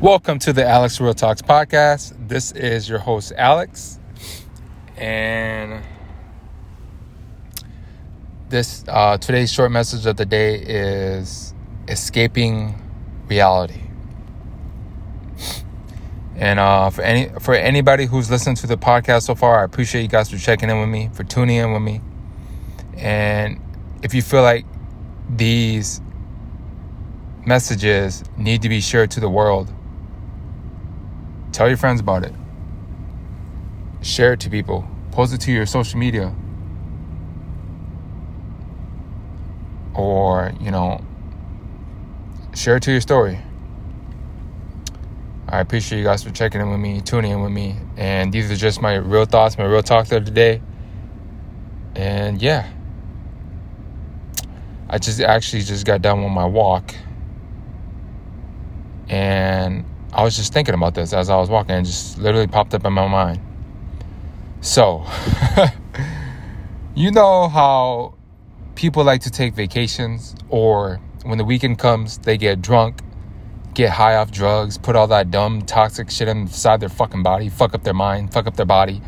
Welcome to the Alex Real Talks podcast. This is your host, Alex. And this uh, today's short message of the day is escaping reality. And uh, for any for anybody who's listened to the podcast so far, I appreciate you guys for checking in with me, for tuning in with me. And if you feel like these messages need to be shared to the world, tell your friends about it. Share it to people. Post it to your social media. Or, you know, share it to your story. I appreciate you guys for checking in with me, tuning in with me. And these are just my real thoughts, my real talk of the day. And yeah. I just actually just got done with my walk. And I was just thinking about this as I was walking and just literally popped up in my mind. So, you know how people like to take vacations or when the weekend comes, they get drunk get high off drugs, put all that dumb, toxic shit inside their fucking body, fuck up their mind, fuck up their body,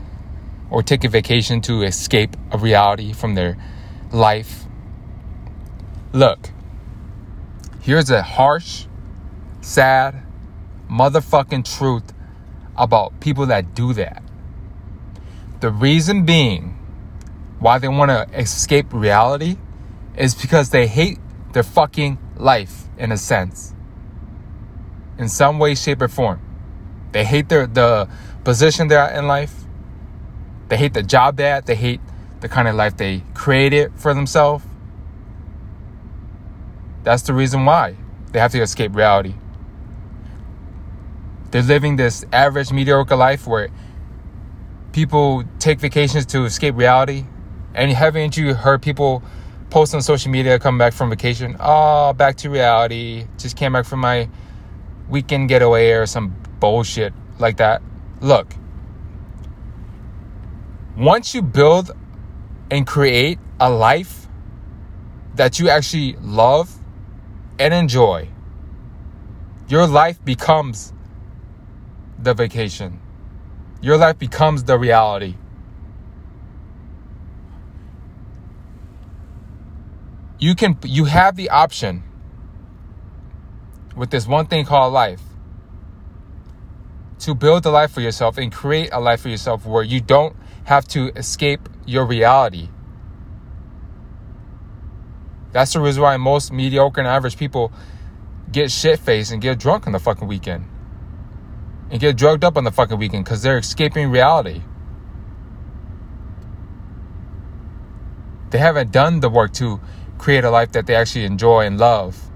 or take a vacation to escape a reality from their life. Look, here's a harsh, sad, motherfucking truth about people that do that. The reason being why they want to escape reality is because they hate their fucking life in a sense in some way, shape, or form. They hate their the position they're in life. They hate the job they're at. They hate the kind of life they created for themselves. That's the reason why they have to escape reality. They're living this average, mediocre life where people take vacations to escape reality. And haven't you heard people post on social media come back from vacation? Oh, back to reality. Just came back from my weekend getaway or some bullshit like that. Look, once you build and create a life that you actually love and enjoy, your life becomes the vacation. Your life becomes the reality. You can you have the option with this one thing called life to build a life for yourself and create a life for yourself where you don't have to escape your reality. That's the reason why most mediocre and average people get shit faced and get drunk on the fucking weekend. And get drugged up on the fucking weekend because they're escaping reality. They haven't done the work to create a life that they actually enjoy and love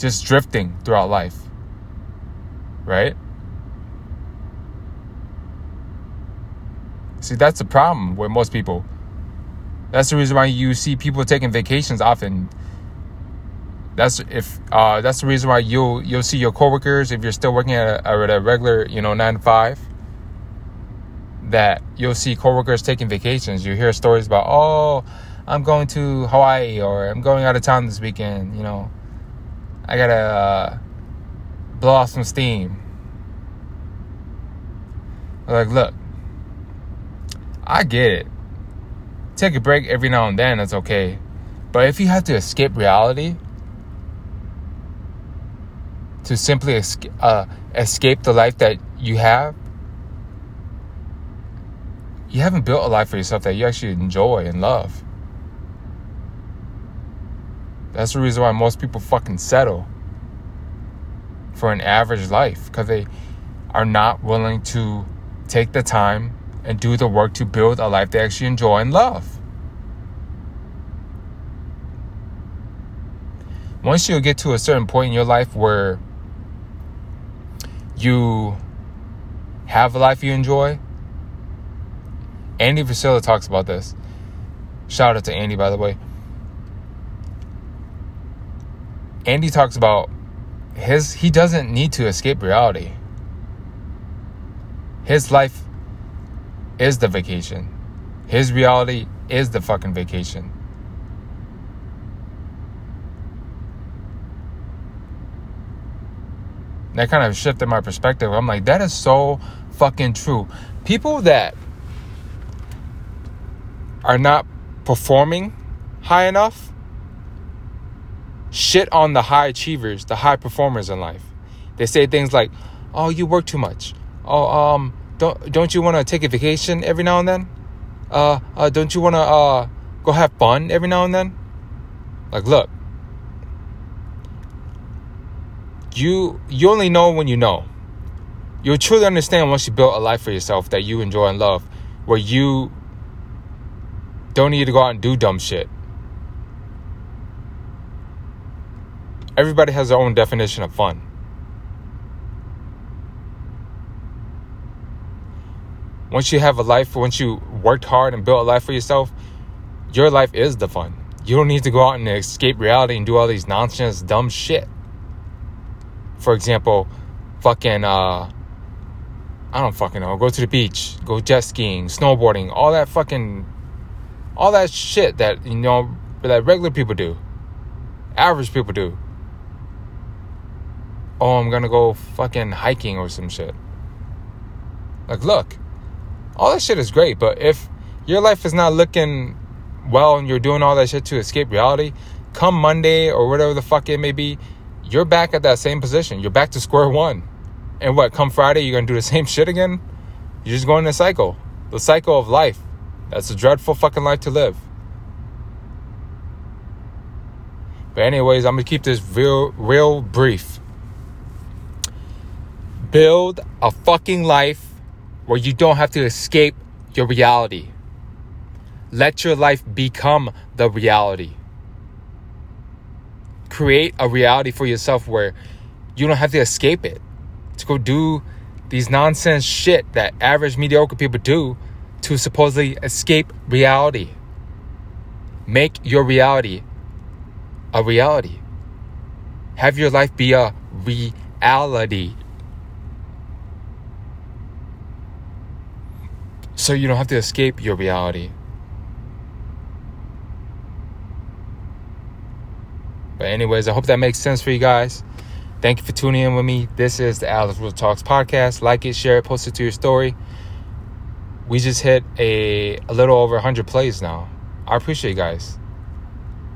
just drifting throughout life. Right? See, that's the problem with most people. That's the reason why you see people taking vacations often. That's if uh, that's the reason why you'll you'll see your coworkers if you're still working at a, at a regular you know nine to five. That you'll see coworkers taking vacations. You hear stories about oh, I'm going to Hawaii or I'm going out of town this weekend. You know, I gotta uh, blow off some steam. Like, look, I get it. Take a break every now and then, that's okay. But if you have to escape reality, to simply escape, uh, escape the life that you have, you haven't built a life for yourself that you actually enjoy and love. That's the reason why most people fucking settle for an average life because they are not willing to take the time and do the work to build a life they actually enjoy and love. Once you get to a certain point in your life where you have a life you enjoy, Andy Frisella talks about this. Shout out to Andy, by the way. Andy talks about his he doesn't need to escape reality. His life is the vacation. His reality is the fucking vacation. That kind of shifted my perspective. I'm like, that is so fucking true. People that are not performing high enough shit on the high achievers, the high performers in life. They say things like, "Oh, you work too much. Oh, um, don't don't you want to take a vacation every now and then? Uh, uh don't you want to uh go have fun every now and then?" Like, look, you you only know when you know. You'll truly understand once you build a life for yourself that you enjoy and love, where you don't need to go out and do dumb shit. Everybody has their own definition of fun. Once you have a life, once you worked hard and built a life for yourself, your life is the fun. You don't need to go out and escape reality and do all these nonsense, dumb shit. For example, fucking, uh, I don't fucking know, go to the beach, go jet skiing, snowboarding, all that fucking, all that shit that, you know, that regular people do, average people do. Oh, I'm gonna go fucking hiking or some shit. Like, look, all that shit is great, but if your life is not looking well and you're doing all that shit to escape reality, come Monday or whatever the fuck it may be, you're back at that same position. You're back to square one. And what, come Friday, you're gonna do the same shit again? You're just going in a cycle. The cycle of life. That's a dreadful fucking life to live. But anyways, I'm gonna keep this real real brief. Build a fucking life where you don't have to escape your reality. Let your life become the reality. Create a reality for yourself where you don't have to escape it. To go do these nonsense shit that average mediocre people do to supposedly escape reality. Make your reality a reality. Have your life be a reality. so you don't have to escape your reality. But, anyways, I hope that makes sense for you guys. Thank you for tuning in with me. This is the Alex Real Talks podcast. Like it, share it, post it to your story. We just hit a, a little over 100 plays now. I appreciate you guys.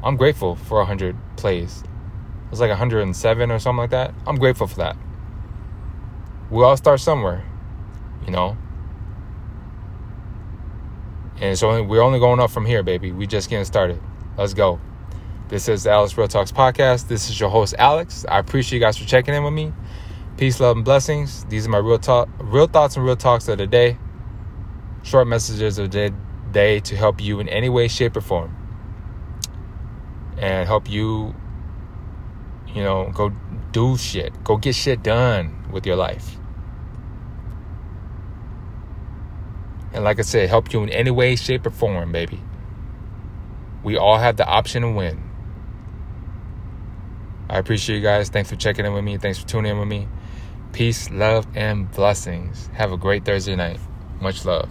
I'm grateful for 100 plays. It was like 107 or something like that. I'm grateful for that. We all start somewhere, you know. And it's only we're only going up from here, baby. We just getting started. Let's go. This is the Alex Real Talks podcast. This is your host, Alex. I appreciate you guys for checking in with me. Peace, love, and blessings. These are my real talk, real thoughts and real talks of the day. Short messages of the day to help you in any way, shape, or form, and help you, you know, go do shit, go get shit done with your life. And like I said, help you in any way, shape, or form, baby. We all have the option to win. I appreciate you guys. Thanks for checking in with me. Thanks for tuning in with me. Peace, love, and blessings. Have a great Thursday night. Much love.